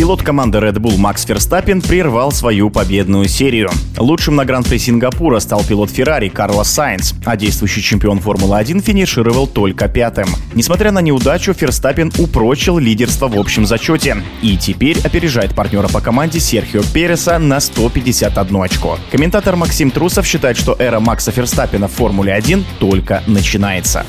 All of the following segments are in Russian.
Пилот команды Red Bull Макс Ферстаппин прервал свою победную серию. Лучшим на Гран-при Сингапура стал пилот Феррари Карлос Сайнц, а действующий чемпион Формулы-1 финишировал только пятым. Несмотря на неудачу, Ферстаппин упрочил лидерство в общем зачете и теперь опережает партнера по команде Серхио Переса на 151 очко. Комментатор Максим Трусов считает, что эра Макса Ферстаппина в Формуле 1 только начинается.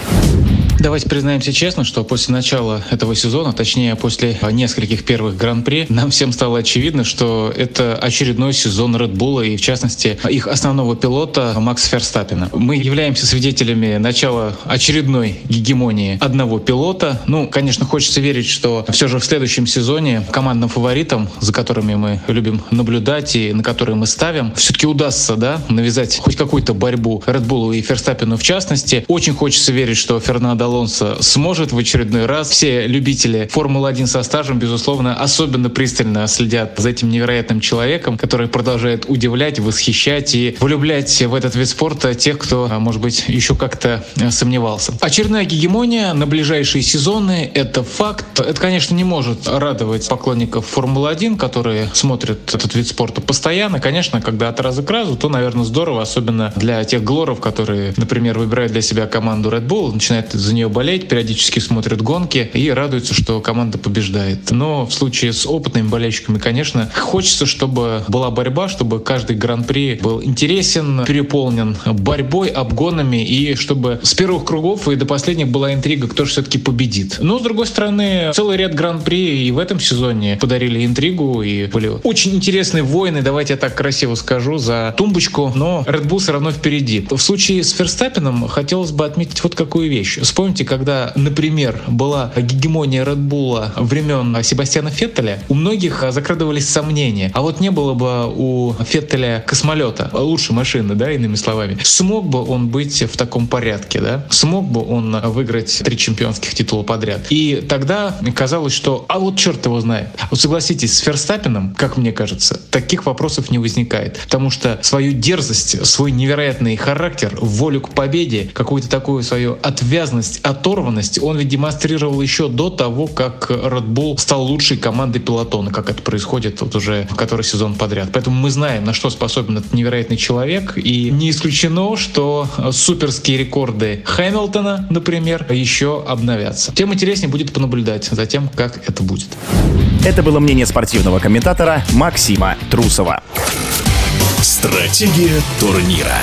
Давайте признаемся честно, что после начала этого сезона, точнее после нескольких первых гран-при, нам всем стало очевидно, что это очередной сезон Red Bull и в частности их основного пилота Макса Ферстаппина. Мы являемся свидетелями начала очередной гегемонии одного пилота. Ну, конечно, хочется верить, что все же в следующем сезоне командным фаворитам, за которыми мы любим наблюдать и на которые мы ставим, все-таки удастся, да, навязать хоть какую-то борьбу Red Bull и Ферстаппину в частности. Очень хочется верить, что Фернандо Алонсо сможет в очередной раз. Все любители Формулы-1 со стажем, безусловно, особенно пристально следят за этим невероятным человеком, который продолжает удивлять, восхищать и влюблять в этот вид спорта тех, кто, а, может быть, еще как-то э, сомневался. Очередная гегемония на ближайшие сезоны — это факт. Это, конечно, не может радовать поклонников Формулы-1, которые смотрят этот вид спорта постоянно. Конечно, когда от раза к разу, то, наверное, здорово, особенно для тех глоров, которые, например, выбирают для себя команду Red Bull, начинают за нее болеть, периодически смотрят гонки и радуются, что команда побеждает. Но в случае с опытными болельщиками, конечно, хочется, чтобы была борьба, чтобы каждый гран-при был интересен, переполнен борьбой, обгонами и чтобы с первых кругов и до последних была интрига, кто же все-таки победит. Но, с другой стороны, целый ряд гран-при и в этом сезоне подарили интригу и были очень интересные войны, давайте я так красиво скажу, за тумбочку, но Red Bull все равно впереди. В случае с Ферстаппином хотелось бы отметить вот какую вещь. Вспомните Помните, когда, например, была гегемония Red Bull времен Себастьяна Феттеля, у многих закрадывались сомнения. А вот не было бы у Феттеля космолета, лучшей машины, да, иными словами. Смог бы он быть в таком порядке, да? Смог бы он выиграть три чемпионских титула подряд? И тогда казалось, что, а вот черт его знает. Вот согласитесь, с Ферстаппином, как мне кажется, таких вопросов не возникает. Потому что свою дерзость, свой невероятный характер, волю к победе, какую-то такую свою отвязность оторванность он ведь демонстрировал еще до того, как Red Bull стал лучшей командой пилотона, как это происходит вот уже в который сезон подряд. Поэтому мы знаем, на что способен этот невероятный человек, и не исключено, что суперские рекорды Хэмилтона, например, еще обновятся. Тем интереснее будет понаблюдать за тем, как это будет. Это было мнение спортивного комментатора Максима Трусова. Стратегия турнира.